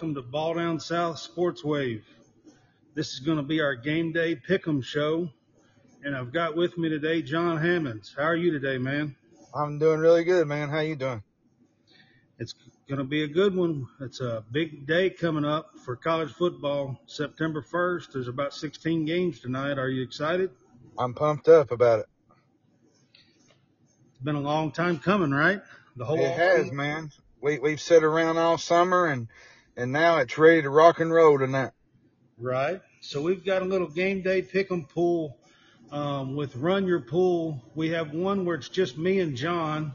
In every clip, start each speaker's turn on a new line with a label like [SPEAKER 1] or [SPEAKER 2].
[SPEAKER 1] Welcome to Ball Down South Sports Wave. This is going to be our game day pick'em show, and I've got with me today Jon Hammonds. How are you today, man?
[SPEAKER 2] I'm doing really good, man. How you doing?
[SPEAKER 1] It's going to be a good one. It's a big day coming up for college football, September 1st. There's about 16 games tonight. Are you excited?
[SPEAKER 2] I'm pumped up about it.
[SPEAKER 1] It's been a long time coming, right?
[SPEAKER 2] The whole it has, man we we've sat around all summer and and now it's ready to rock and roll tonight.
[SPEAKER 1] Right. So we've got a little game day pick 'em pool um, with Run Your Pool. We have one where it's just me and Jon,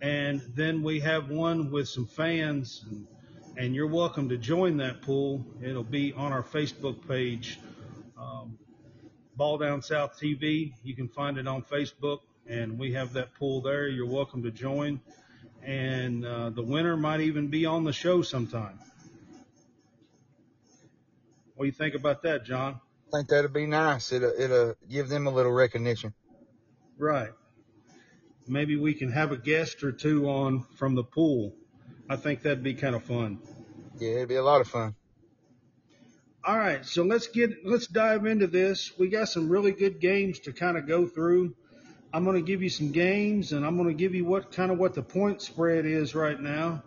[SPEAKER 1] and then we have one with some fans, and, and you're welcome to join that pool. It'll be on our Facebook page, um, Ball Down South TV. You can find it on Facebook, and we have that pool there. You're welcome to join and uh, the winner might even be on the show sometime. What do you think about that, Jon?
[SPEAKER 2] I think that'd be nice. It'll, it'll give them a little recognition.
[SPEAKER 1] Right. Maybe we can have a guest or two on from the pool. I think that'd be kind of fun.
[SPEAKER 2] Yeah, it'd be a lot of fun.
[SPEAKER 1] All right, so let's get let's dive into this. We got some really good games to kind of go through. I'm going to give you some games and I'm going to give you what kind of what the point spread is right now,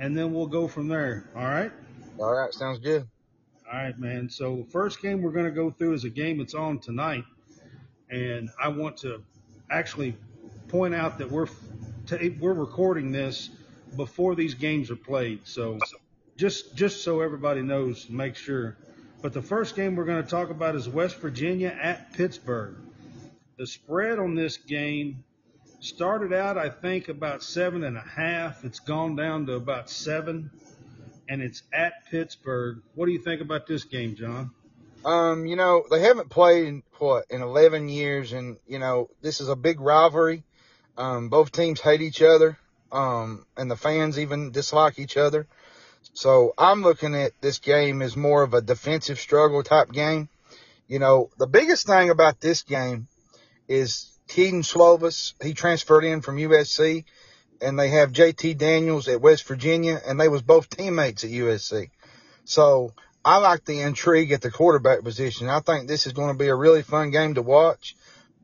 [SPEAKER 1] and then we'll go from there. All right?
[SPEAKER 2] All right, sounds good.
[SPEAKER 1] All right, man. So the first game we're going to go through is a game that's on tonight, and I want to actually point out that we're we're recording this before these games are played. So just just so everybody knows, make sure. But the first game we're going to talk about is West Virginia at Pittsburgh. The spread on this game started out, I think, about seven and a half. It's gone down to about seven, and it's at Pittsburgh. What do you think about this game, Jon?
[SPEAKER 2] Um, you know, they haven't played in what in 11 years, and you know this is a big rivalry. Um, both teams hate each other, um, and the fans even dislike each other. So I'm looking at this game as more of a defensive struggle type game. You know, the biggest thing about this game is Kedon Slovis. He transferred in from USC and they have JT Daniels at West Virginia and they was both teammates at USC. So I like the intrigue at the quarterback position. I think this is going to be a really fun game to watch.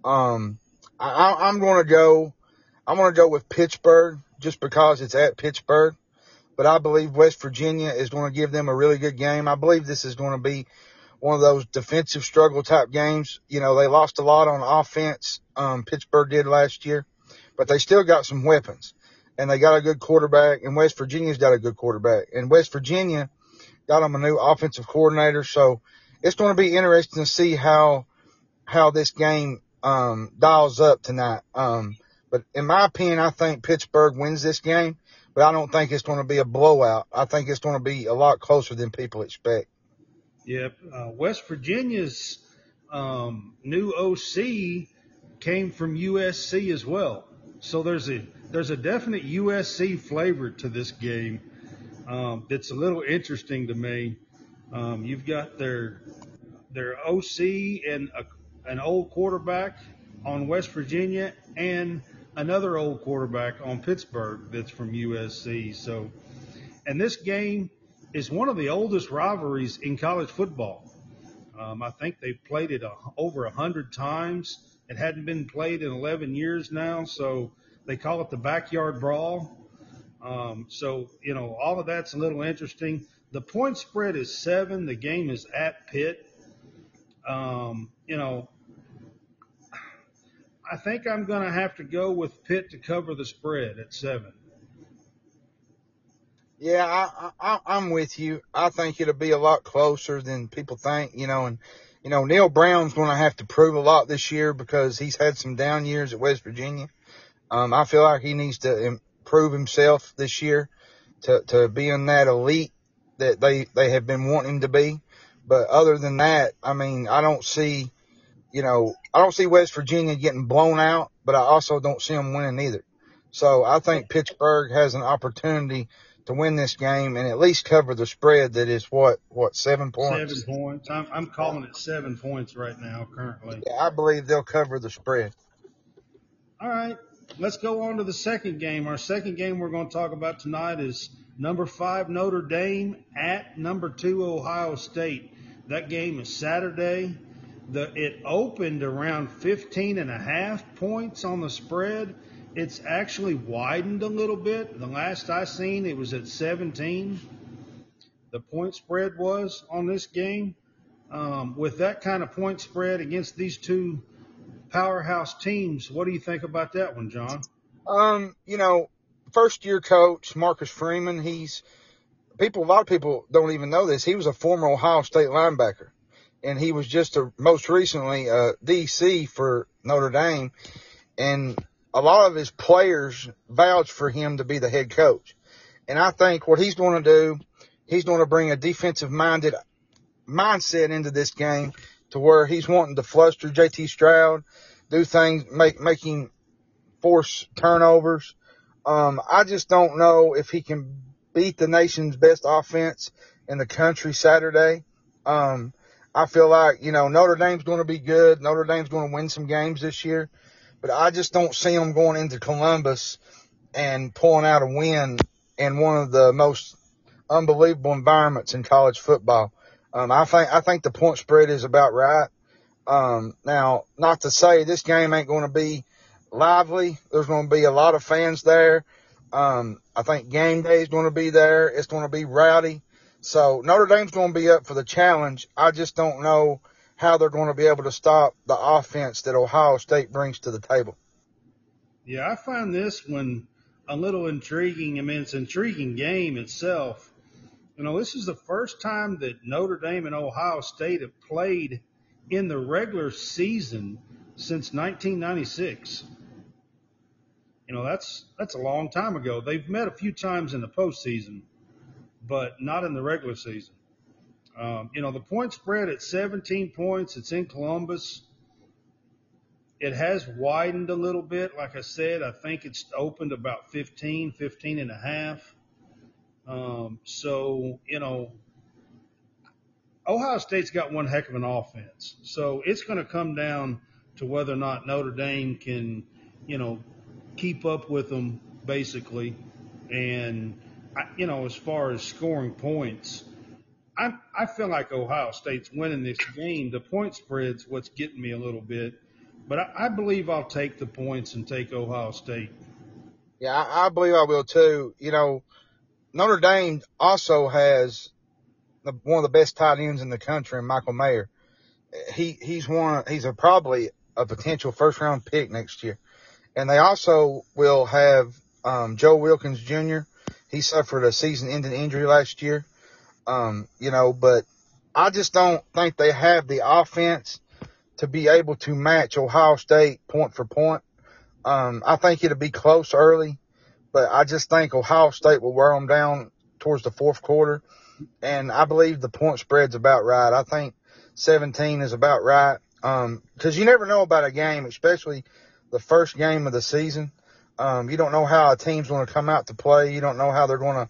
[SPEAKER 2] Um, I, am going to go, I'm going to go with Pittsburgh just because it's at Pittsburgh. But I believe West Virginia is going to give them a really good game. I believe this is going to be one of those defensive struggle type games. You know, they lost a lot on offense. Um, Pittsburgh did last year, but they still got some weapons and they got a good quarterback and West Virginia's got a good quarterback and West Virginia got them a new offensive coordinator. So it's going to be interesting to see how, how this game, um, dials up tonight. Um, but in my opinion, I think Pittsburgh wins this game, but I don't think it's going to be a blowout. I think it's going to be a lot closer than people expect.
[SPEAKER 1] Yep. Uh, West Virginia's um, new OC came from USC as well. So there's a there's a definite USC flavor to this game um, that's a little interesting to me. Um, you've got their their OC and a, an old quarterback on West Virginia and another old quarterback on Pittsburgh that's from USC. So, and this game is one of the oldest rivalries in college football. Um, I think they've played it a, over a hundred times. It hadn't been played in 11 years now, so they call it the backyard brawl. Um, so you know all of that's a little interesting. The point spread is seven. The game is at Pitt. Um, you know, I think I'm going to have to go with Pitt to cover the spread at seven.
[SPEAKER 2] Yeah, I, I, I'm with you. I think it'll be a lot closer than people think, you know, and, you know, Neal Brown's going to have to prove a lot this year because he's had some down years at West Virginia. Um, I feel like he needs to improve himself this year to, to be in that elite that they, they have been wanting to be. But other than that, I mean, I don't see, you know, I don't see West Virginia getting blown out, but I also don't see them winning either. So I think Pittsburgh has an opportunity to win this game and at least cover the spread that is what what seven points.
[SPEAKER 1] Seven points. I'm I'm calling it seven points right now currently.
[SPEAKER 2] Yeah, I believe they'll cover the spread.
[SPEAKER 1] All right, let's go on to the second game. Our second game we're going to talk about tonight is Number five Notre Dame at number two Ohio State. That game is Saturday. The, it opened around 15 and a half points on the spread. It's actually widened a little bit. The last I seen, it was at 17. The point spread was on this game. Um, with that kind of point spread against these two powerhouse teams, what do you think about that one, Jon?
[SPEAKER 2] Um, you know, first year coach Marcus Freeman, he's people. A lot of people don't even know this. He was a former Ohio State linebacker, and he was just a, most recently a DC for Notre Dame, and a lot of his players vouch for him to be the head coach. And I think what he's going to do, he's going to bring a defensive minded mindset into this game to where he's wanting to fluster JT Stroud, do things, make, making force turnovers. Um, I just don't know if he can beat the nation's best offense in the country Saturday. Um, I feel like, you know, Notre Dame's going to be good. Notre Dame's going to win some games this year, but I just don't see them going into Columbus and pulling out a win in one of the most unbelievable environments in college football. Um, I think, I think the point spread is about right. Um, now, not to say this game ain't going to be lively. There's going to be a lot of fans there. Um, I think game day is going to be there. It's going to be rowdy. So Notre Dame's going to be up for the challenge. I just don't know how they're going to be able to stop the offense that Ohio State brings to the table.
[SPEAKER 1] Yeah, I find this one a little intriguing. I mean, it's an intriguing game itself. You know, this is the first time that Notre Dame and Ohio State have played in the regular season since 1996. You know, that's that's a long time ago. They've met a few times in the postseason, but not in the regular season. Um, you know, the point spread at 17 points. It's in Columbus. It has widened a little bit. Like I said, I think it's opened about 15, 15 and a half. Um, so, you know, Ohio State's got one heck of an offense. So it's going to come down to whether or not Notre Dame can, you know, keep up with them basically. And you know, as far as scoring points, I I feel like Ohio State's winning this game. The point spread's what's getting me a little bit, but I, I believe I'll take the points and take Ohio State.
[SPEAKER 2] Yeah, I, I believe I will too. You know, Notre Dame also has the, one of the best tight ends in the country, Michael Mayer. He he's one. He's a probably a potential first round pick next year. And they also will have um, Joe Wilkins Jr. He suffered a season-ending injury last year. Um, you know, but I just don't think they have the offense to be able to match Ohio State point for point. Um, I think it'll be close early, but I just think Ohio State will wear them down towards the fourth quarter. And I believe the point spread's about right. I think 17 is about right. Um, cause you never know about a game, especially the first game of the season. Um, you don't know how a team's going to come out to play. You don't know how they're going to,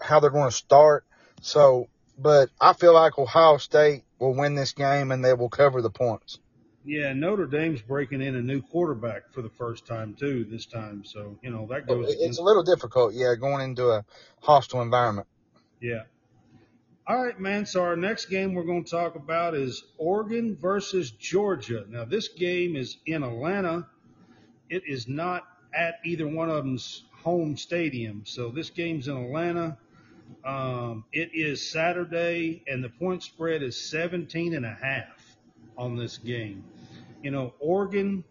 [SPEAKER 2] how they're going to start. So, but I feel like Ohio State will win this game and they will cover the points.
[SPEAKER 1] Yeah, Notre Dame's breaking in a new quarterback for the first time too this time. So, you know, that goes.
[SPEAKER 2] It's a little difficult. Yeah. Going into a hostile environment.
[SPEAKER 1] Yeah. All right, man. So our next game we're going to talk about is Oregon versus Georgia. Now this game is in Atlanta. It is not at either one of them's home stadium. So this game's in Atlanta. Um, it is Saturday, and the point spread is 17 and a half on this game. You know, Oregon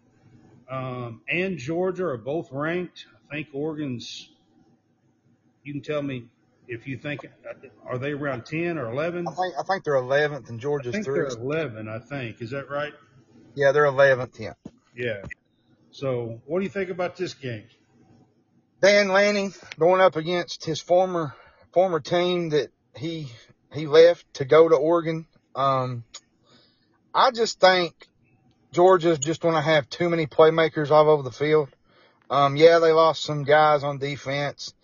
[SPEAKER 1] um, and Georgia are both ranked. I think Oregon's. You can tell me if you think are they around ten or eleven?
[SPEAKER 2] I think I think they're eleventh and Georgia's
[SPEAKER 1] I think
[SPEAKER 2] three.
[SPEAKER 1] They're eleven, I think. Is that right?
[SPEAKER 2] Yeah, they're eleventh. Yeah.
[SPEAKER 1] Yeah. So, what do you think about this game?
[SPEAKER 2] Dan Lanning going up against his former former team that he he left to go to Oregon. Um, I just think Georgia's just going to have too many playmakers all over the field. Um, yeah, they lost some guys on defense.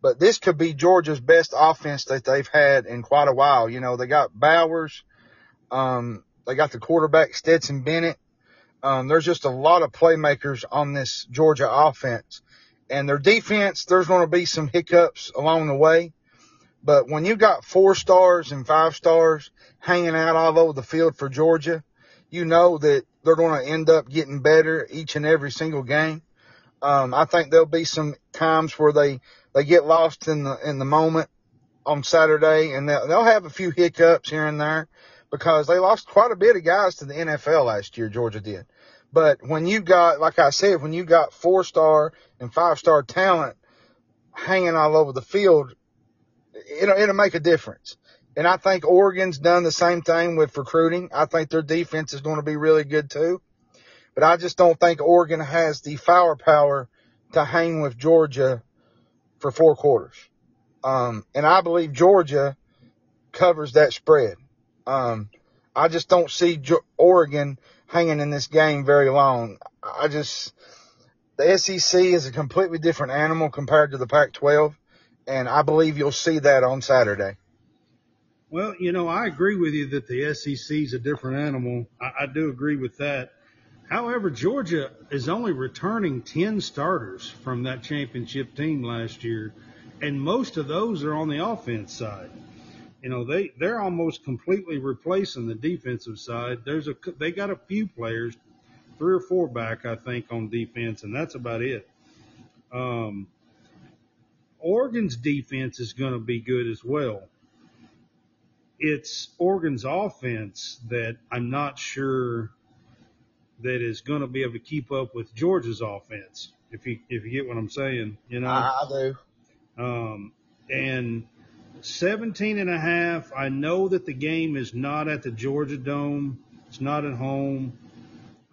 [SPEAKER 2] But this could be Georgia's best offense that they've had in quite a while. You know, they got Bowers. Um, they got the quarterback Stetson Bennett. Um, there's just a lot of playmakers on this Georgia offense and their defense. There's going to be some hiccups along the way. But when you've got four stars and five stars hanging out all over the field for Georgia, you know that they're going to end up getting better each and every single game. Um, I think there'll be some times where they, they get lost in the, in the moment on Saturday and they'll, they'll have a few hiccups here and there because they lost quite a bit of guys to the NFL last year, Georgia did. But when you got, like I said, when you got four star and five star talent hanging all over the field, it'll, it'll make a difference. And I think Oregon's done the same thing with recruiting. I think their defense is going to be really good too. But I just don't think Oregon has the firepower to hang with Georgia for four quarters. Um, and I believe Georgia covers that spread. Um, I just don't see Oregon hanging in this game very long. I just, the SEC is a completely different animal compared to the Pac 12. And I believe you'll see that on Saturday.
[SPEAKER 1] Well, you know, I agree with you that the SEC is a different animal. I, I do agree with that. However, Georgia is only returning 10 starters from that championship team last year, and most of those are on the offense side. You know, they, they're almost completely replacing the defensive side. There's a, they got a few players, three or four back, I think, on defense, and that's about it. Um, Oregon's defense is going to be good as well. It's Oregon's offense that I'm not sure that is going to be able to keep up with Georgia's offense. If you if you get what I'm saying, you know.
[SPEAKER 2] I do.
[SPEAKER 1] Um, and 17 and a half. I know that the game is not at the Georgia Dome. It's not at home.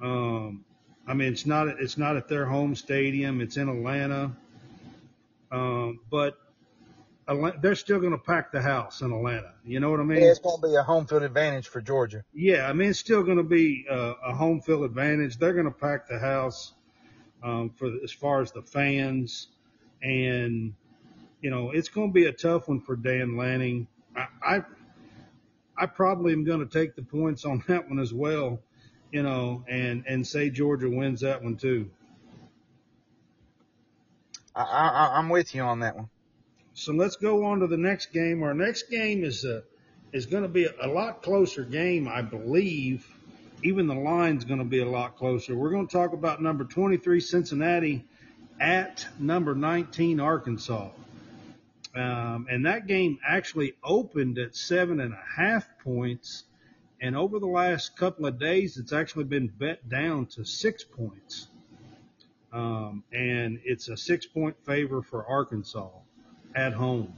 [SPEAKER 1] Um, I mean, it's not it's not at their home stadium. It's in Atlanta. Um, but they're still going to pack the house in Atlanta. You know what I mean?
[SPEAKER 2] Yeah, it's going to be a home field advantage for Georgia.
[SPEAKER 1] Yeah, I mean it's still going to be a, a home field advantage. They're going to pack the house um, for as far as the fans, and you know it's going to be a tough one for Dan Lanning. I I, I probably am going to take the points on that one as well. You know, and and say Georgia wins that one too.
[SPEAKER 2] I, I I'm with you on that one.
[SPEAKER 1] So let's go on to the next game. Our next game is a, is going to be a, lot closer game, I believe. Even the line's going to be a lot closer. We're going to talk about number 23 Cincinnati at number 19 Arkansas. Um, and that game actually opened at seven and a half points. And over the last couple of days, it's actually been bet down to six points. Um, and it's a six point favor for Arkansas at home.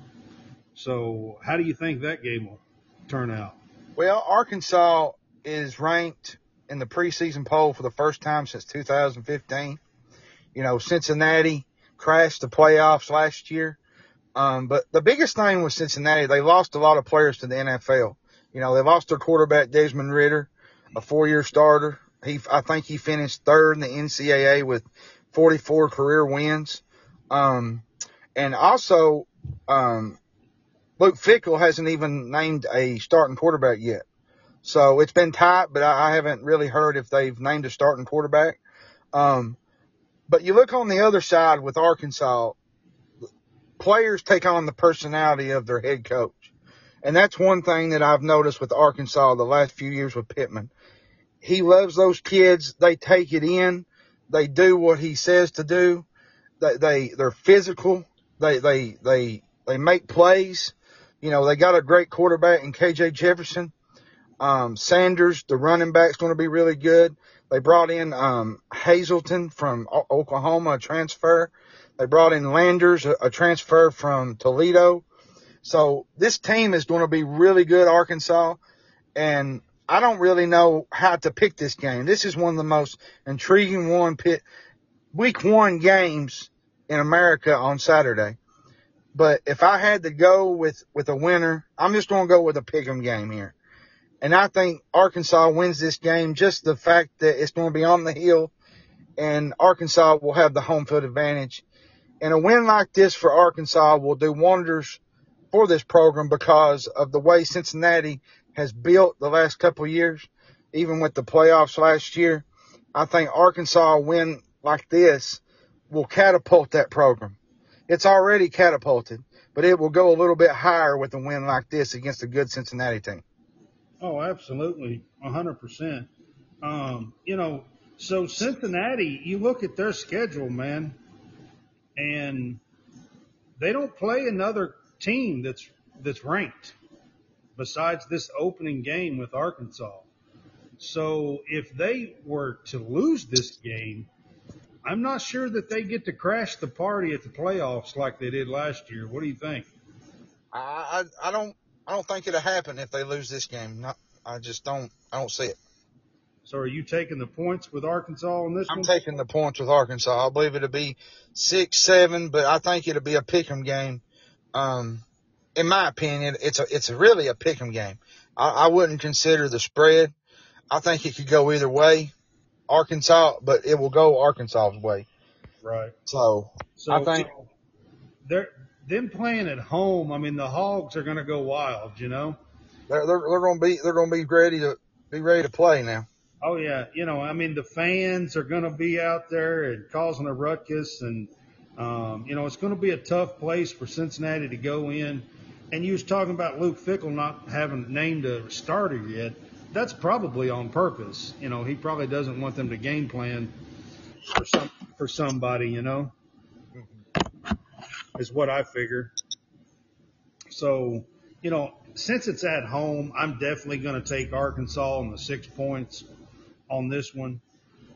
[SPEAKER 1] So, how do you think that game will turn out?
[SPEAKER 2] Well, Arkansas is ranked in the preseason poll for the first time since 2015. You know, Cincinnati crashed the playoffs last year. Um, but the biggest thing with Cincinnati, they lost a lot of players to the NFL. You know, they lost their quarterback, Desmond Ridder, a four year starter. He, I think he finished third in the NCAA with 44 career wins. Um, and also, um, Luke Fickell hasn't even named a starting quarterback yet. So it's been tight, but I, I haven't really heard if they've named a starting quarterback. Um, but you look on the other side with Arkansas, players take on the personality of their head coach. And that's one thing that I've noticed with Arkansas the last few years with Pittman. He loves those kids. They take it in. They do what he says to do. They, they, they're physical. They they they they make plays. You know, they got a great quarterback in KJ Jefferson. Um, Sanders, the running back's going to be really good. They brought in um, Hazelton from o- Oklahoma, a transfer. They brought in Landers, a, a transfer from Toledo. So this team is going to be really good, Arkansas. And I don't really know how to pick this game. This is one of the most intriguing one pit week one games in America on Saturday. But if I had to go with, with a winner, I'm just going to go with a pick'em game here. And I think Arkansas wins this game just the fact that it's going to be on the hill and Arkansas will have the home field advantage. And a win like this for Arkansas will do wonders for this program because of the way Cincinnati has built the last couple years, even with the playoffs last year. I think Arkansas win like this will catapult that program. It's already catapulted, but it will go a little bit higher with a win like this against a good Cincinnati team.
[SPEAKER 1] Oh, absolutely, hundred percent. Um, you know, so Cincinnati, you look at their schedule, man, and they don't play another team that's that's ranked besides this opening game with Arkansas. So if they were to lose this game, I'm not sure that they get to crash the party at the playoffs like they did last year. What do you think?
[SPEAKER 2] I I, I don't I don't think it'll happen if they lose this game. Not, I just don't I don't see it.
[SPEAKER 1] So are you taking the points with Arkansas on this
[SPEAKER 2] I'm
[SPEAKER 1] one?
[SPEAKER 2] taking the points with Arkansas. I believe it'll be six seven, but I think it'll be a pick'em game. Um, in my opinion, it's a it's really a pick'em game. I, I wouldn't consider the spread. I think it could go either way. Arkansas, but it will go Arkansas's way.
[SPEAKER 1] right.
[SPEAKER 2] So
[SPEAKER 1] So
[SPEAKER 2] I think
[SPEAKER 1] they're them playing at home. I mean, the Hogs are going to go wild. You know.
[SPEAKER 2] they're they're, they're going to be they're going to be ready to be ready to play now.
[SPEAKER 1] Oh yeah, you know, I mean, the fans are going to be out there and causing a ruckus, and um, you know, it's going to be a tough place for Cincinnati to go in. And you was talking about Luke Fickell not having named a starter yet. That's probably on purpose. You know, he probably doesn't want them to game plan for some for somebody. You know, is what I figure. So, you know, since it's at home, I'm definitely going to take Arkansas on the six points on this one.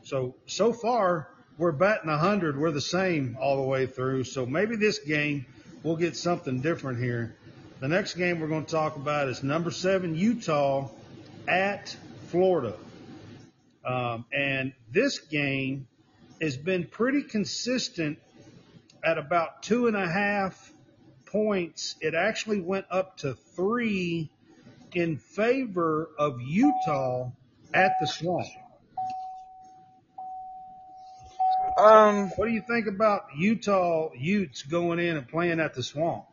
[SPEAKER 1] So, so far, we're batting 100. We're the same all the way through. So maybe this game we'll get something different here. The next game we're going to talk about is number seven, Utah at Florida. Um, and this game has been pretty consistent at about two and a half points. It actually went up to three in favor of Utah at the swamp.
[SPEAKER 2] Um,
[SPEAKER 1] What do you think about Utah Utes going in and playing at the swamp?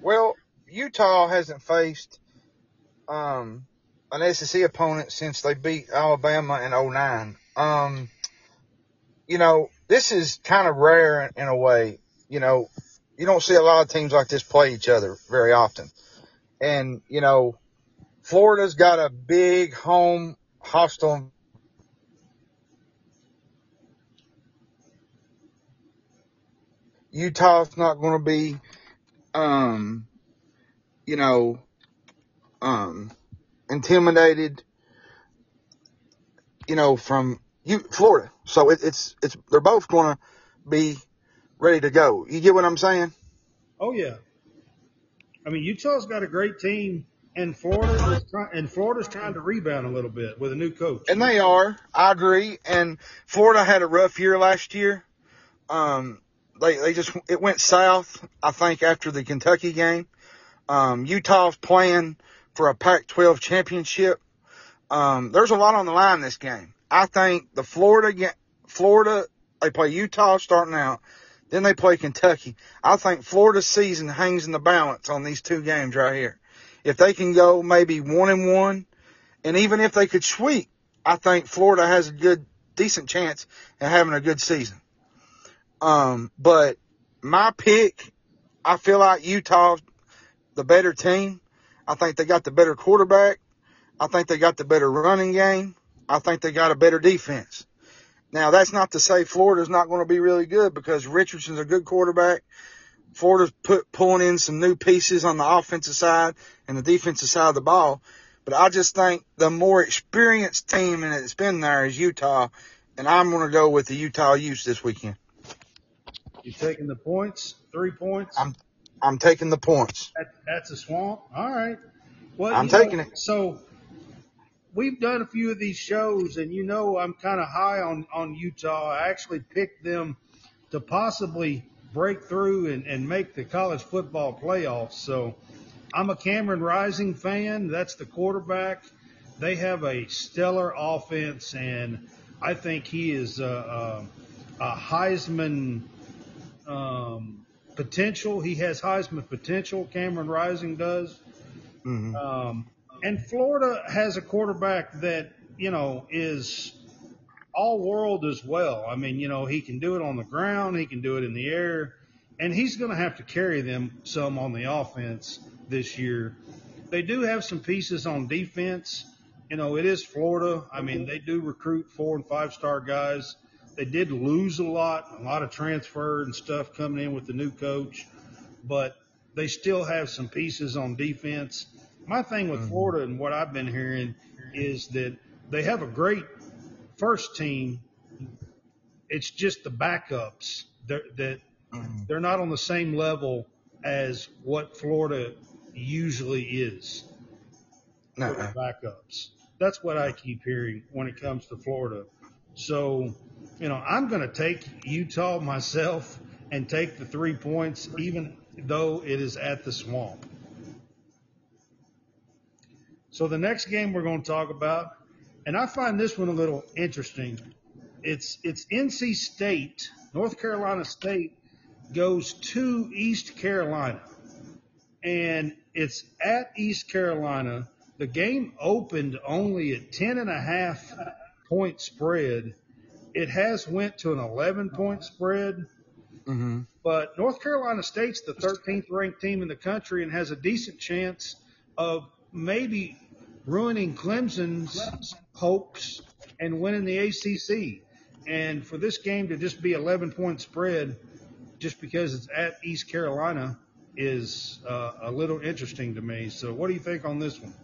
[SPEAKER 2] well, Utah hasn't faced um an SEC opponent since they beat Alabama in 09. Um, you know, this is kind of rare in a way. You know, you don't see a lot of teams like this play each other very often. And, you know, Florida's got a big home hostile Utah's not going to be, um, you know, um, intimidated, you know, from you, Florida. So it, it's, it's, they're both going to be ready to go. You get what I'm saying?
[SPEAKER 1] Oh yeah. I mean, Utah's got a great team, and Florida is try- and Florida's trying to rebound a little bit with a new coach.
[SPEAKER 2] And they are. I agree. And Florida had a rough year last year. Um, they, they just, it went south, I think, after the Kentucky game. Um, Utah's playing for a Pac-12 championship. Um, there's a lot on the line this game. I think the Florida, Florida, they play Utah starting out. Then they play Kentucky. I think Florida's season hangs in the balance on these two games right here. If they can go maybe one and one, and even if they could sweep, I think Florida has a good, decent chance at having a good season. Um, but my pick, I feel like Utah's the better team. I think they got the better quarterback. I think they got the better running game. I think they got a better defense. Now that's not to say Florida's not going to be really good because Richardson's a good quarterback. Florida's put pulling in some new pieces on the offensive side and the defensive side of the ball. But I just think the more experienced team and it's been there is Utah, and I'm going to go with the Utah Utes this weekend.
[SPEAKER 1] You taking the points? Three points?
[SPEAKER 2] I'm I'm taking the points.
[SPEAKER 1] That, that's a swamp. All right. Well,
[SPEAKER 2] I'm
[SPEAKER 1] you know,
[SPEAKER 2] taking it.
[SPEAKER 1] So we've done a few of these shows, and you know I'm kind of high on on Utah. I actually picked them to possibly break through and, and make the college football playoffs. So I'm a Cameron Rising fan. That's the quarterback. They have a stellar offense, and I think he is a, a, a Heisman um, potential. He has Heisman potential. Cameron Rising does.
[SPEAKER 2] hmm
[SPEAKER 1] Um, and Florida has a quarterback that, you know, is all world as well. I mean, you know, he can do it on the ground, he can do it in the air. and he's going to have to carry them some on the offense this year. They do have some pieces on defense. You know, it is Florida. I mean, they do recruit four and five star guys. They did lose a lot, a lot of transfer and stuff coming in with the new coach, but they still have some pieces on defense. My thing with mm-hmm. Florida and what I've been hearing is that they have a great first team. It's just the backups that, that mm-hmm. they're not on the same level as what Florida usually is.
[SPEAKER 2] No.
[SPEAKER 1] for the backups. That's what I keep hearing when it comes to Florida. So, you know, I'm going to take Utah myself and take the three points, even though it is at the swamp. So the next game we're going to talk about, and I find this one a little interesting. It's it's NC State, North Carolina State goes to East Carolina, and it's at East Carolina. The game opened only at ten and a half point spread. It has went to an 11 point spread.
[SPEAKER 2] hmm
[SPEAKER 1] But North Carolina State's the 13th ranked team in the country and has a decent chance of maybe ruining Clemson's hopes and winning the ACC. And for this game to just be 11 point spread, just because it's at East Carolina, is uh, a little interesting to me. So, what do you think on this one?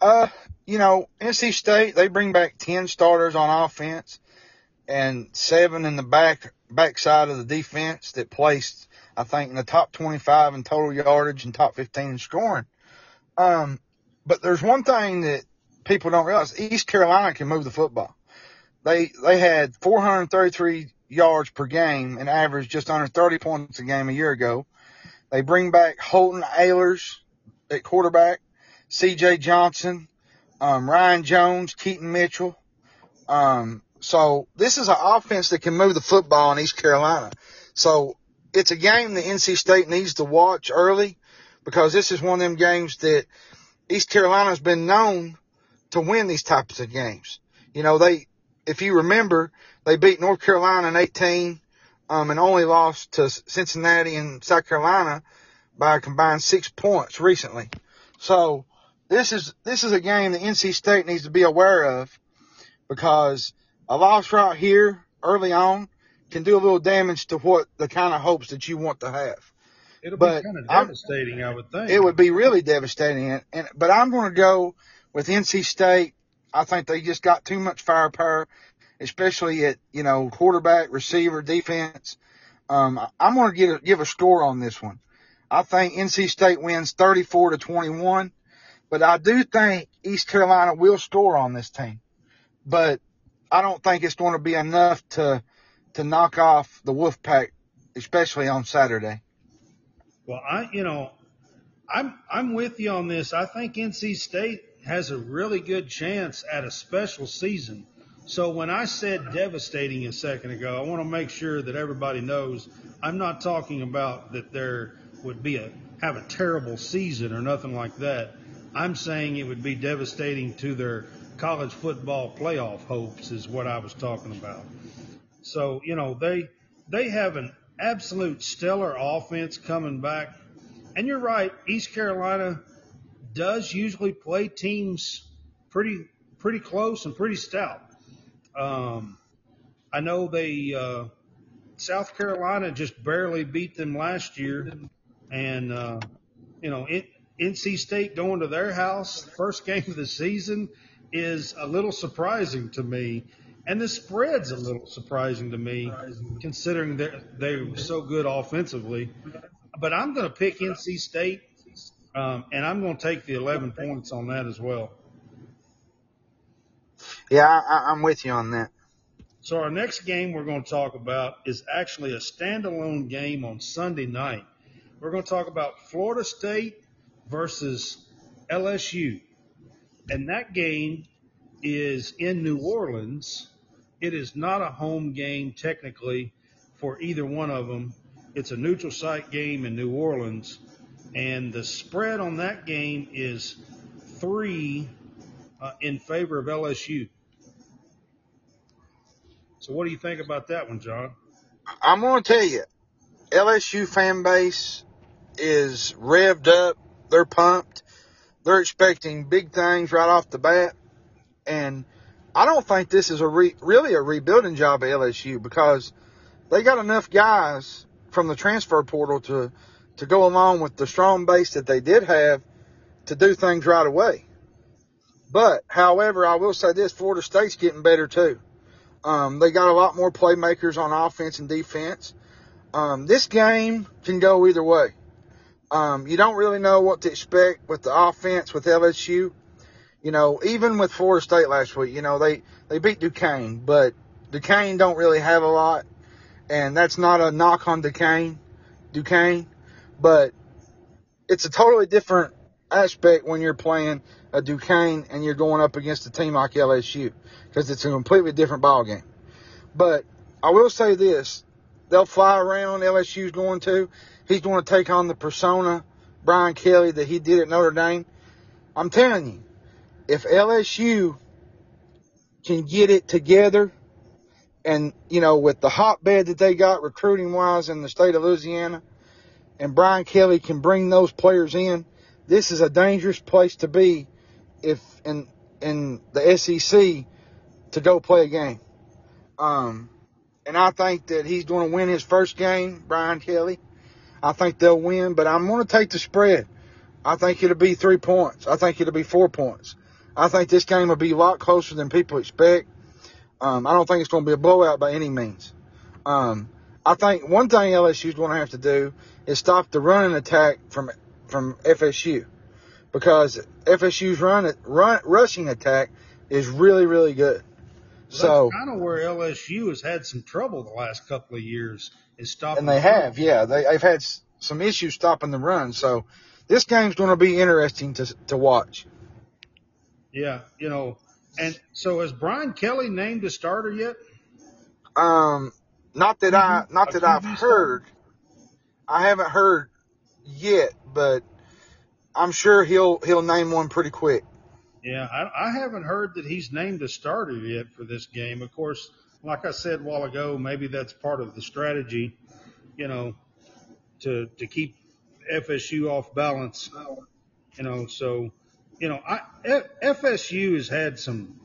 [SPEAKER 2] Uh, you know, NC State they bring back ten starters on offense and seven in the back backside of the defense that placed, I think, in the top twenty-five in total yardage and top fifteen in scoring. Um, but there's one thing that people don't realize: East Carolina can move the football. They they had 433 yards per game and averaged just under 30 points a game a year ago. They bring back Holton Ahlers at quarterback, C.J. Johnson, um, Ryan Jones, Keaton Mitchell. Um, so this is an offense that can move the football in East Carolina. So it's a game that NC State needs to watch early because this is one of them games that East Carolina's been known to win these types of games. You know, they, if you remember, they beat North Carolina in 18, um, and only lost to Cincinnati and South Carolina by a combined six points recently. So this is, this is a game that NC State needs to be aware of because a loss right here early on can do a little damage to what the kind of hopes that you want to have.
[SPEAKER 1] It'll
[SPEAKER 2] But
[SPEAKER 1] be kind of
[SPEAKER 2] I'm-
[SPEAKER 1] devastating, I would think.
[SPEAKER 2] It would be really devastating. And, and but I'm going to go with NC State. I think they just got too much firepower, especially at you know quarterback, receiver, defense. Um, I'm going to give a, give a score on this one. I think NC State wins 34 to 21, but I do think East Carolina will score on this team. But I don't think it's going to be enough to to knock off the Wolfpack, especially on Saturday.
[SPEAKER 1] Well, I, you know, I'm I'm with you on this. I think NC State has a really good chance at a special season. So when I said devastating a second ago, I want to make sure that everybody knows I'm not talking about that there would be a have a terrible season or nothing like that. I'm saying it would be devastating to their college football playoff hopes is what I was talking about. So, you know, they they have an absolute stellar offense coming back. And you're right, East Carolina does usually play teams pretty pretty close and pretty stout. Um, I know they uh, South Carolina just barely beat them last year, and uh, you know it, NC State going to their house first game of the season is a little surprising to me, and the spread's a little surprising to me considering they're they're so good offensively. But I'm going to pick NC State, um, and I'm going to take the 11 points on that as well.
[SPEAKER 2] Yeah, I, I- I'm with you on that.
[SPEAKER 1] So our next game we're going to talk about is actually a standalone game on Sunday night. We're going to talk about Florida State versus LSU. And that game is in New Orleans. It is not a home game technically for either one of them. It's a neutral site game in New Orleans. And the spread on that game is three uh, in favor of LSU. So what do you think about that one, Jon?
[SPEAKER 2] I'm going to tell you, LSU fan base is revved up. They're pumped. They're expecting big things right off the bat. And I don't think this is a re- really a rebuilding job at LSU because they got enough guys from the transfer portal to to go along with the strong base that they did have to do things right away. But, however, I will say this: Florida State's getting better too. Um, they got a lot more playmakers on offense and defense. Um, this game can go either way. Um, you don't really know what to expect with the offense with LSU. You know, even with Florida State last week, you know, they, they beat Duquesne, but Duquesne don't really have a lot. And that's not a knock on Duquesne, Duquesne, but it's a totally different aspect when you're playing a Duquesne and you're going up against a team like LSU because it's a completely different ball game. But I will say this: they'll fly around. LSU's going to. He's going to take on the persona Brian Kelly that he did at Notre Dame. I'm telling you, if LSU can get it together, and you know, with the hotbed that they got recruiting wise in the state of Louisiana, and Brian Kelly can bring those players in, this is a dangerous place to be if in in the SEC to go play a game. Um, and I think that he's going to win his first game, Brian Kelly. I think they'll win, but I'm going to take the spread. I think it'll be three points. I think it'll be four points. I think this game will be a lot closer than people expect. Um, I don't think it's going to be a blowout by any means. Um, I think one thing LSU's going to have to do is stop the running attack from from FSU because FSU's run, run rushing attack is really really good.
[SPEAKER 1] So kind of where LSU has had some trouble the last couple of years is stopping.
[SPEAKER 2] And they have, yeah, they, they've had some issues stopping the run. So this game's going to be interesting to to watch.
[SPEAKER 1] Yeah, you know, and so has Brian Kelly named a starter yet?
[SPEAKER 2] Um, not that I, not that I've heard. I haven't heard yet, but I'm sure he'll he'll name one pretty quick.
[SPEAKER 1] Yeah, I, I haven't heard that he's named a starter yet for this game. Of course, like I said a while ago, maybe that's part of the strategy, you know, to to keep FSU off balance. You know, so you know, I F, FSU has had some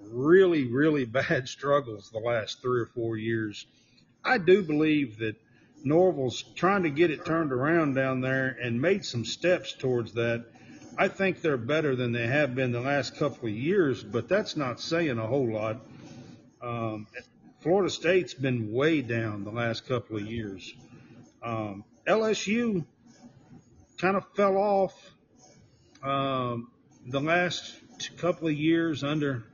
[SPEAKER 1] really really bad struggles the last three or four years. I do believe that Norvell's trying to get it turned around down there and made some steps towards that. I think they're better than they have been the last couple of years, but that's not saying a whole lot. Um, Florida State's been way down the last couple of years. Um, LSU kind of fell off um, the last couple of years under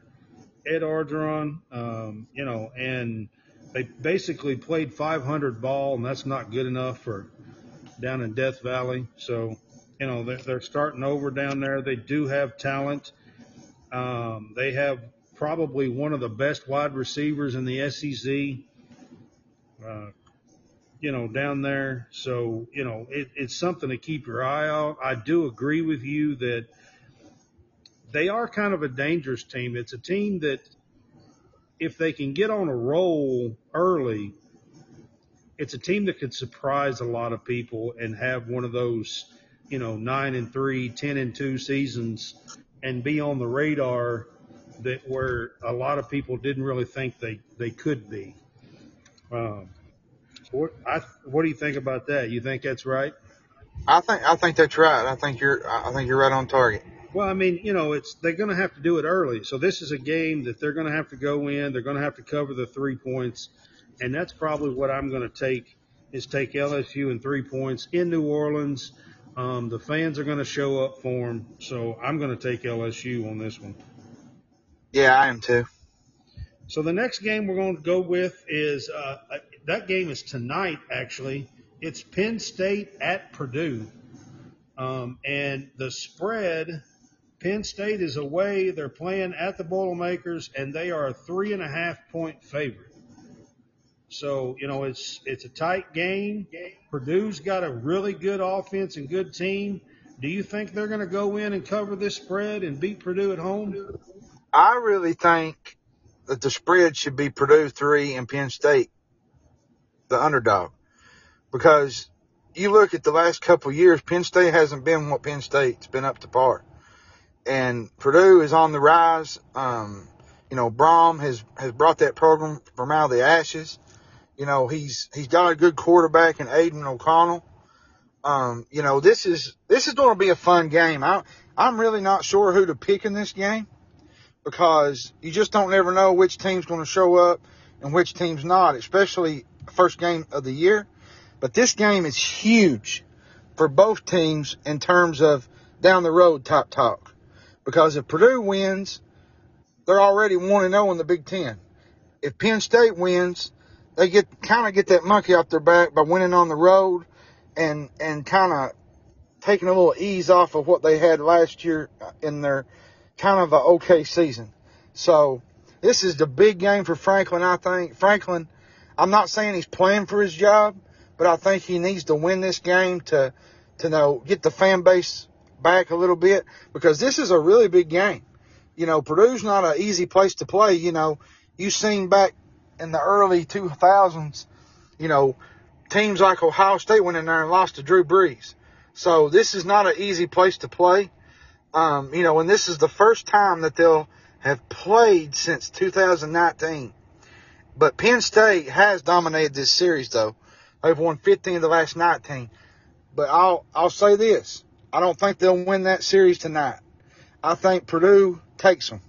[SPEAKER 1] Ed Orgeron, um, you know, and they basically played 500 ball, and that's not good enough for down in Death Valley. So, you know, they're, they're starting over down there. They do have talent. Um, they have probably one of the best wide receivers in the SEC. Uh, you know, down there. So, you know, it, it's something to keep your eye out. I do agree with you that they are kind of a dangerous team. It's a team that if they can get on a roll early, it's a team that could surprise a lot of people and have one of those, you know, nine and three, ten and two seasons and be on the radar that where a lot of people didn't really think they, they could be. Um, what I what do you think about that? You think that's right?
[SPEAKER 2] I think I think that's right. I think you're I think you're right on target.
[SPEAKER 1] Well, I mean, you know, it's they're going to have to do it early. So this is a game that they're going to have to go in. They're going to have to cover the three points, and that's probably what I'm going to take is take LSU and three points in New Orleans. Um, the fans are going to show up for them, so I'm going to take LSU on this one.
[SPEAKER 2] Yeah, I am too.
[SPEAKER 1] So the next game we're going to go with is uh, that game is tonight. Actually, it's Penn State at Purdue, um, and the spread Penn State is away. They're playing at the Boilermakers, and they are a three and a half point favorite. So you know it's it's a tight game. Purdue's got a really good offense and good team. Do you think they're going to go in and cover this spread and beat Purdue at home?
[SPEAKER 2] I really think that the spread should be Purdue three and Penn State the underdog because you look at the last couple years, Penn State hasn't been what Penn State's been up to par. And Purdue is on the rise. Um, you know, Brohm has, has brought that program from out of the ashes. You know, he's, he's got a good quarterback in Aidan O'Connell. Um, you know, this is, this is going to be a fun game. I, I'm really not sure who to pick in this game because you just don't ever know which team's going to show up and which team's not, especially first game of the year. But this game is huge for both teams in terms of down the road top talk. Because if Purdue wins, they're already 1 0 in the Big Ten. If Penn State wins, they get kind of get that monkey off their back by winning on the road and and kind of taking a little ease off of what they had last year in their kind of a okay season. So this is the big game for Franklin. I think Franklin. I'm not saying he's playing for his job, but I think he needs to win this game to to know get the fan base back a little bit because this is a really big game. You know, Purdue's not an easy place to play. You know, you've seen back in the early 2000s, you know, teams like Ohio State went in there and lost to Drew Brees. So this is not an easy place to play. Um, you know, and this is the first time that they'll have played since 2019. But Penn State has dominated this series though. They've won 15 of the last 19. But I'll, I'll say this. I don't think they'll win that series tonight. I think Purdue takes them.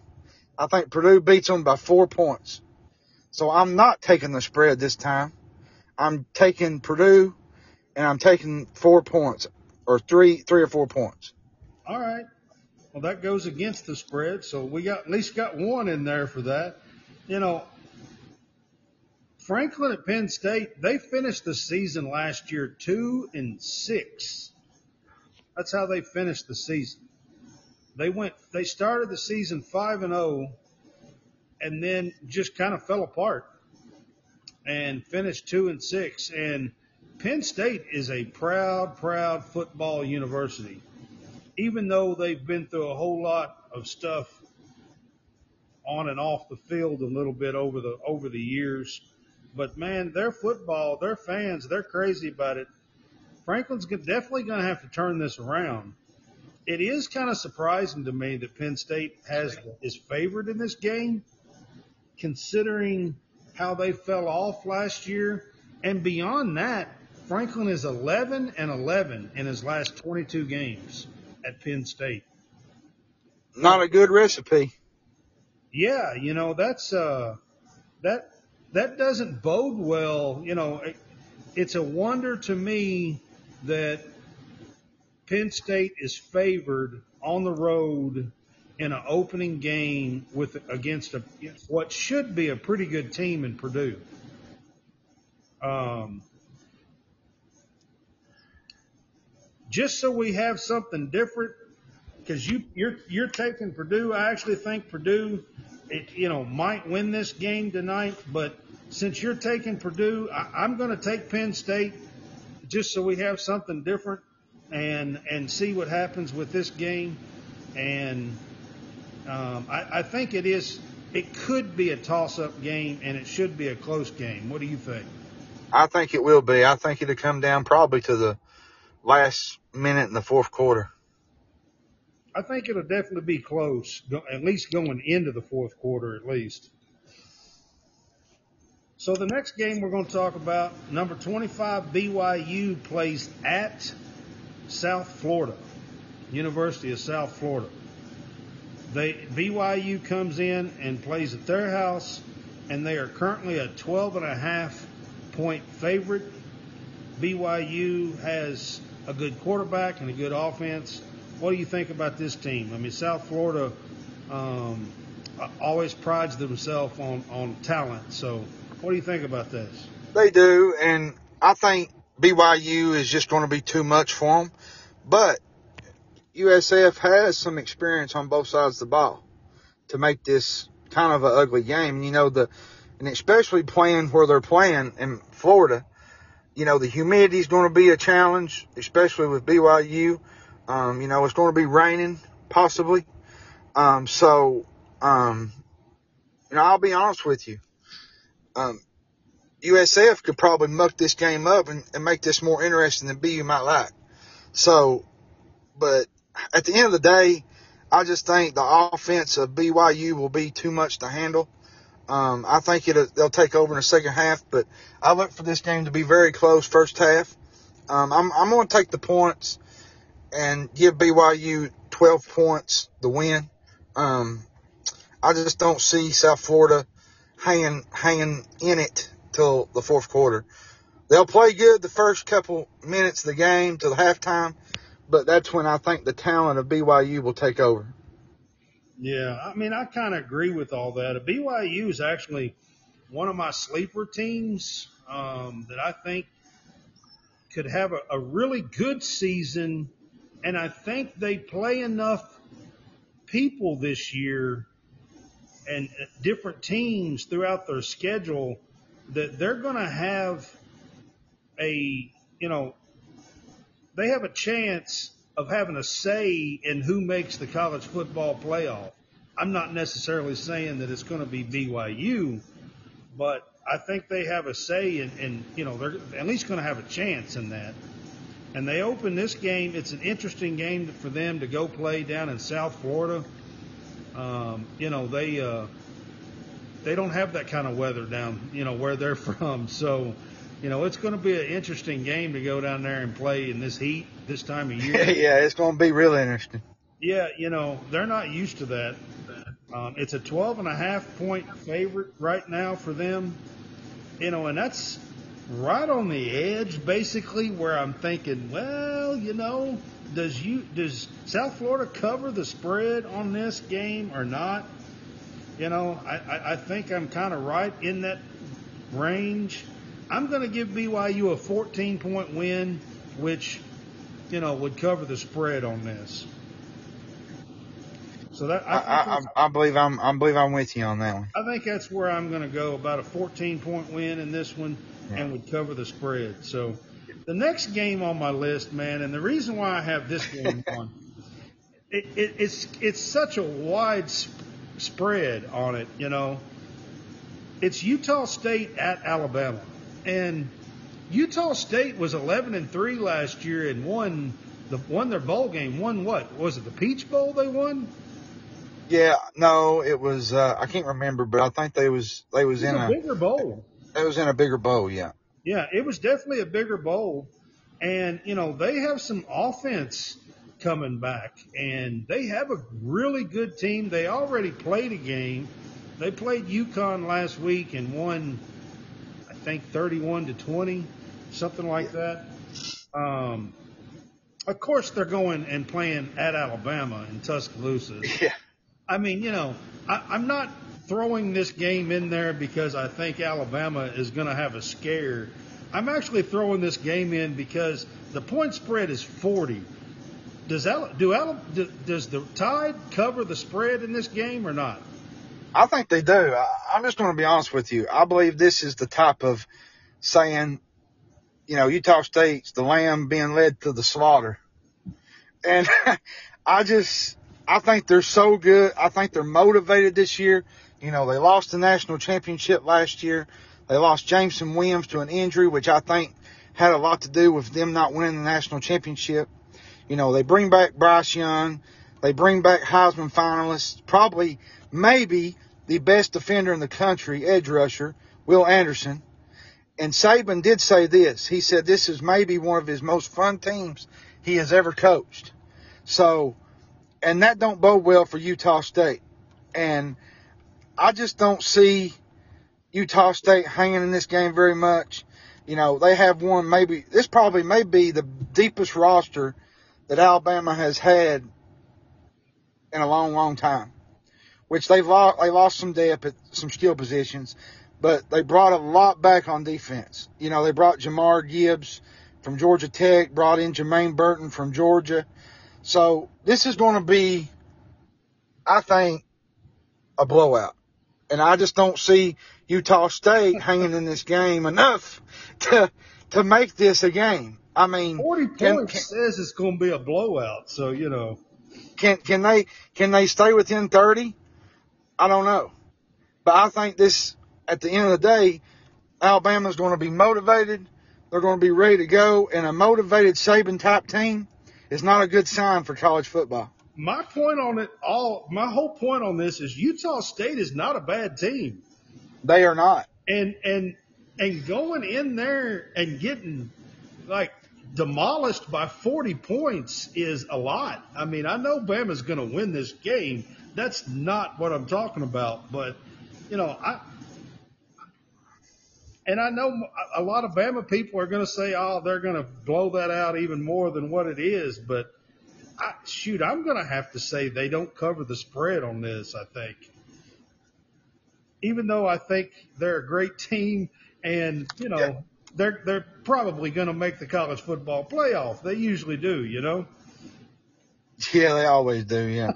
[SPEAKER 2] I think Purdue beats them by four points. So I'm not taking the spread this time. I'm taking Purdue and I'm taking four points or three, three or four points.
[SPEAKER 1] All right. Well, that goes against the spread, so we got at least got one in there for that. You know, Franklin at Penn State, they finished the season last year two and six. That's how they finished the season. They went, they started the season five and zero, oh, and then just kind of fell apart and finished two and six. And Penn State is a proud, proud football university. Even though they've been through a whole lot of stuff on and off the field a little bit over the over the years, but man, their football, their fans, they're crazy about it. Franklin's definitely going to have to turn this around. It is kind of surprising to me that Penn State has is favored in this game, considering how they fell off last year, and beyond that, Franklin is 11 and 11 in his last 22 games at Penn State.
[SPEAKER 2] Not a good recipe.
[SPEAKER 1] Yeah, you know that's uh, that that doesn't bode well. You know, it, it's a wonder to me that Penn State is favored on the road in an opening game with against a what should be a pretty good team in Purdue. Um, just so we have something different because you you're you're taking Purdue. I actually think Purdue, it, you know, might win this game tonight. But since you're taking Purdue, I, I'm going to take Penn State just so we have something different and and see what happens with this game. And um, I, I think it is. It could be a toss-up game, and it should be a close game. What do you think?
[SPEAKER 2] I think it will be. I think it'll come down probably to the last minute in the fourth quarter.
[SPEAKER 1] I think it'll definitely be close, at least going into the fourth quarter, at least. So the next game we're going to talk about, number 25 BYU plays at South Florida, University of South Florida. They BYU comes in and plays at their house, and they are currently a 12 and a half point favorite. BYU has a good quarterback and a good offense. What do you think about this team? I mean, South Florida um, always prides themselves on, on talent. So, what do you think about this?
[SPEAKER 2] They do, and I think BYU is just going to be too much for them. But USF has some experience on both sides of the ball to make this kind of an ugly game. You know, the and especially playing where they're playing in Florida, you know, the humidity is going to be a challenge, especially with BYU. Um, you know, it's going to be raining possibly. Um, so, um, you know, I'll be honest with you. Um, USF could probably muck this game up and, and make this more interesting than BU might like. So, but at the end of the day, I just think the offense of BYU will be too much to handle. Um, I think they'll take over in the second half, but I look for this game to be very close first half. Um, I'm I'm going to take the points and give BYU 12 points the win. Um, I just don't see South Florida hanging hanging in it till the fourth quarter. They'll play good the first couple minutes of the game till the halftime, but that's when I think the talent of BYU will take over.
[SPEAKER 1] Yeah, I mean, I kind of agree with all that. BYU is actually one of my sleeper teams um, that I think could have a, a really good season, and I think they play enough people this year and different teams throughout their schedule that they're going to have a, you know, they have a chance of having a say in who makes the college football playoff. I'm not necessarily saying that it's going to be BYU, but I think they have a say in, in you know, they're at least going to have a chance in that. And they open this game. It's an interesting game for them to go play down in South Florida. Um, you know, they uh, they don't have that kind of weather down, you know, where they're from. So, you know, it's going to be an interesting game to go down there and play in this heat this time of year.
[SPEAKER 2] yeah, it's going to be really interesting.
[SPEAKER 1] Yeah, you know, they're not used to that. Um, it's a 12 and a half point favorite right now for them. You know, and that's right on the edge, basically, where I'm thinking, well, you know, does you does South Florida cover the spread on this game or not? You know, I, I, I think I'm kind of right in that range. I'm going to give BYU a 14 point win, which, you know, would cover the spread on this.
[SPEAKER 2] So that I, I, I, I believe I'm I believe I'm with you on that one.
[SPEAKER 1] I think that's where I'm going to go about a 14 point win in this one, yeah. and would cover the spread. So the next game on my list, man, and the reason why I have this game on, it, it, it's it's such a wide spread on it, you know. It's Utah State at Alabama. And Utah State was 11 and 3 last year and won the won their bowl game. Won what? Was it the Peach Bowl they won?
[SPEAKER 2] Yeah, no, it was uh, I can't remember, but I think they was they was, was in a,
[SPEAKER 1] a bigger bowl.
[SPEAKER 2] It was in a bigger bowl, yeah.
[SPEAKER 1] Yeah, it was definitely a bigger bowl. And, you know, they have some offense coming back, and they have a really good team. They already played a game. They played UConn last week and won, think, 31 to 20, something like that. Um, of course, they're going and playing at Alabama in Tuscaloosa.
[SPEAKER 2] Yeah.
[SPEAKER 1] I mean, you know, I, I'm not throwing this game in there because I think Alabama is going to have a scare. I'm actually throwing this game in because the point spread is 40 does do does the Tide cover the spread in this game or not?
[SPEAKER 2] I think they do. I, I'm just going to be honest with you. I believe this is the type of saying, you know, Utah State's the lamb being led to the slaughter. And I just, I think they're so good. I think they're motivated this year. You know, they lost the national championship last year. They lost Jameson Williams to an injury, which I think had a lot to do with them not winning the national championship. You know, they bring back Bryce Young. They bring back Heisman finalists, probably, maybe the best defender in the country, edge rusher, Will Anderson. And Saban did say this. He said this is maybe one of his most fun teams he has ever coached. So, and that don't bode well for Utah State. And I just don't see Utah State hanging in this game very much. You know, they have one maybe, this probably may be the deepest roster that Alabama has had in a long, long time. Which they've lost, they lost some depth at some skill positions, but they brought a lot back on defense. You know, they brought Jahmyr Gibbs from Georgia Tech, brought in Jermaine Burton from Georgia. So this is going to be, I think, a blowout. And I just don't see Utah State hanging in this game enough to to make this a game. I mean,
[SPEAKER 1] forty can, can, says it's going to be a blowout. So you know,
[SPEAKER 2] can can they can they stay within thirty? I don't know, but I think this at the end of the day, Alabama's going to be motivated. They're going to be ready to go, and a motivated Saban type team is not a good sign for college football.
[SPEAKER 1] My point on it all, my whole point on this is Utah State is not a bad team.
[SPEAKER 2] They are not.
[SPEAKER 1] And and and going in there and getting like demolished by 40 points is a lot. I mean, I know Bama's going to win this game. That's not what I'm talking about, but you know, I and I know a lot of Bama people are going to say, "Oh, they're going to blow that out even more than what it is." But I, shoot, I'm going to have to say they don't cover the spread on this. I think, even though I think they're a great team, and you know yeah. they're they're probably going to make the college football playoff. They usually do, you know.
[SPEAKER 2] Yeah, they always do. Yeah.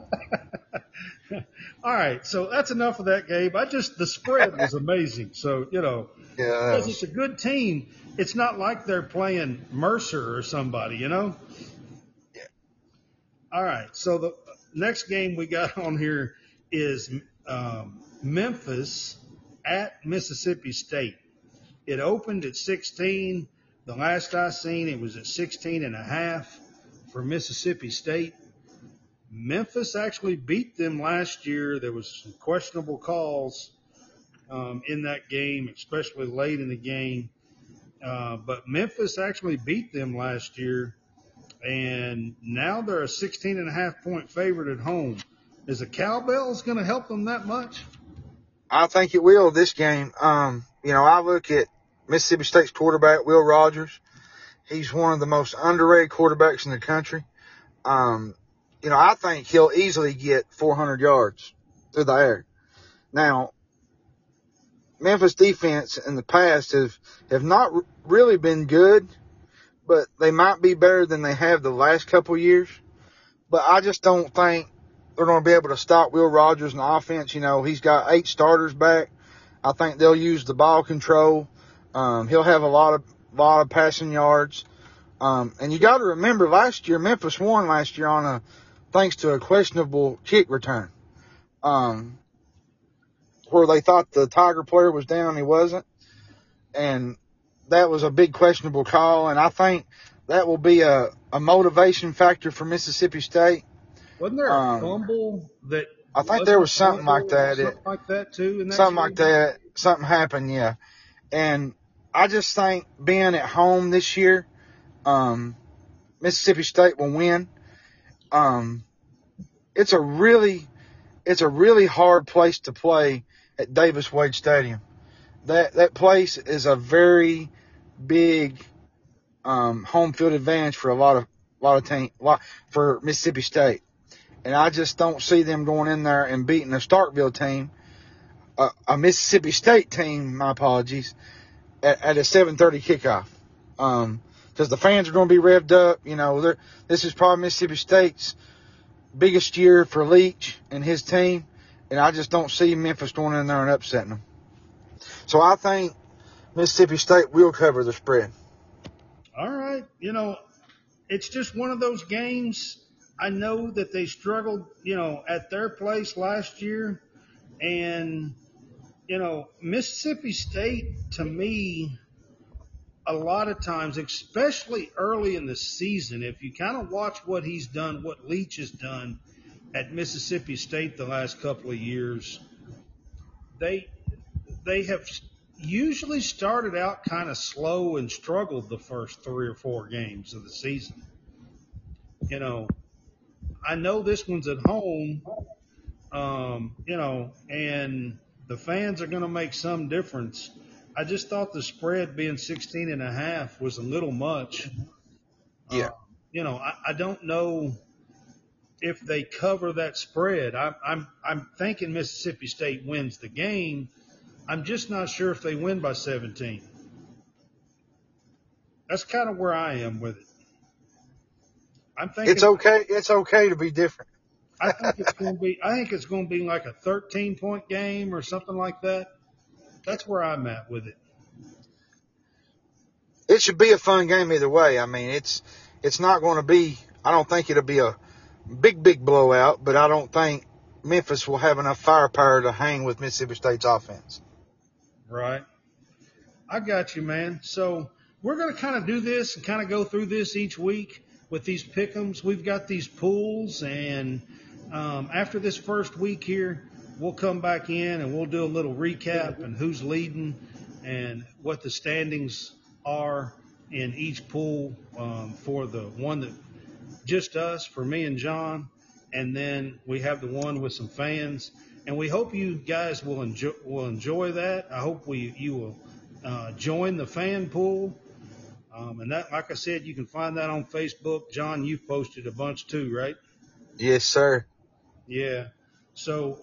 [SPEAKER 1] All right, so that's enough of that, Gabe. I just the spread was amazing. So you know, yeah, because it's a good team. It's not like they're playing Mercer or somebody, you know. Yeah. All right, so the next game we got on here is um, Memphis at Mississippi State. It opened at 16. The last I seen, it was at 16 and a half for Mississippi State. Memphis actually beat them last year. There was some questionable calls um, in that game, especially late in the game. Uh, but Memphis actually beat them last year, and now they're a 16 and a half point favorite at home. Is the cowbells going to help them that much?
[SPEAKER 2] I think it will this game. Um, you know, I look at Mississippi State's quarterback, Will Rogers. He's one of the most underrated quarterbacks in the country. Um, you know, I think he'll easily get 400 yards through the air. Now, Memphis defense in the past have, have not really been good, but they might be better than they have the last couple years. But I just don't think they're going to be able to stop Will Rogers in the offense. You know, he's got eight starters back. I think they'll use the ball control. Um, he'll have a lot of, lot of passing yards. Um, and you got to remember last year, Memphis won last year on a, thanks to a questionable kick return. Um, where they thought the Tiger player was down, he wasn't. And that was a big questionable call. And I think that will be a, a motivation factor for Mississippi State.
[SPEAKER 1] Wasn't there a um, fumble that?
[SPEAKER 2] I think there was something like that.
[SPEAKER 1] Something it, like that too.
[SPEAKER 2] That something like that. Something happened, yeah. And I just think being at home this year, um, Mississippi State will win. Um, it's a really, it's a really hard place to play at Davis Wade Stadium. That that place is a very big um, home field advantage for a lot of lot of team lot, for Mississippi State, and I just don't see them going in there and beating a Starkville team, a Mississippi State team. My apologies, at, at a 7:30 kickoff. Um, because the fans are going to be revved up. You know, this is probably Mississippi State's biggest year for Leach and his team. And I just don't see Memphis going in there and upsetting them. So I think Mississippi State will cover the spread.
[SPEAKER 1] All right. You know, it's just one of those games. I know that they struggled, you know, at their place last year. And, you know, Mississippi State, to me, a lot of times, especially early in the season, if you kind of watch what he's done, what Leach has done, at Mississippi State the last couple of years, they they have usually started out kind of slow and struggled the first three or four games of the season. You know, I know this one's at home, um, you know, and the fans are going to make some difference. I just thought the spread being 16 and a half was a little much.
[SPEAKER 2] Yeah. Uh,
[SPEAKER 1] you know, I, I don't know if they cover that spread. I'm I'm I'm thinking Mississippi State wins the game. I'm just not sure if they win by 17. That's kind of where I am with it. I'm thinking
[SPEAKER 2] it's okay. It's okay to be different.
[SPEAKER 1] I think it's going to be. I think it's going to be like a 13 point game or something like that. That's where I'm at with it.
[SPEAKER 2] It should be a fun game either way. I mean, it's it's not going to be. I don't think it'll be a big, big blowout, but I don't think Memphis will have enough firepower to hang with Mississippi State's offense.
[SPEAKER 1] Right. I got you, man. So we're going to kind of do this and kind of go through this each week with these pick'ems. We've got these pools, and um, after this first week here, we'll come back in and we'll do a little recap and who's leading and what the standings are in each pool um, for the one that just us, for me and Jon, and then we have the one with some fans. And we hope you guys will enjoy will enjoy that. I hope we you will uh, join the fan pool. Um, and that, like I said, you can find that on Facebook. Jon, you've posted a bunch too, right?
[SPEAKER 2] Yes, sir.
[SPEAKER 1] Yeah. So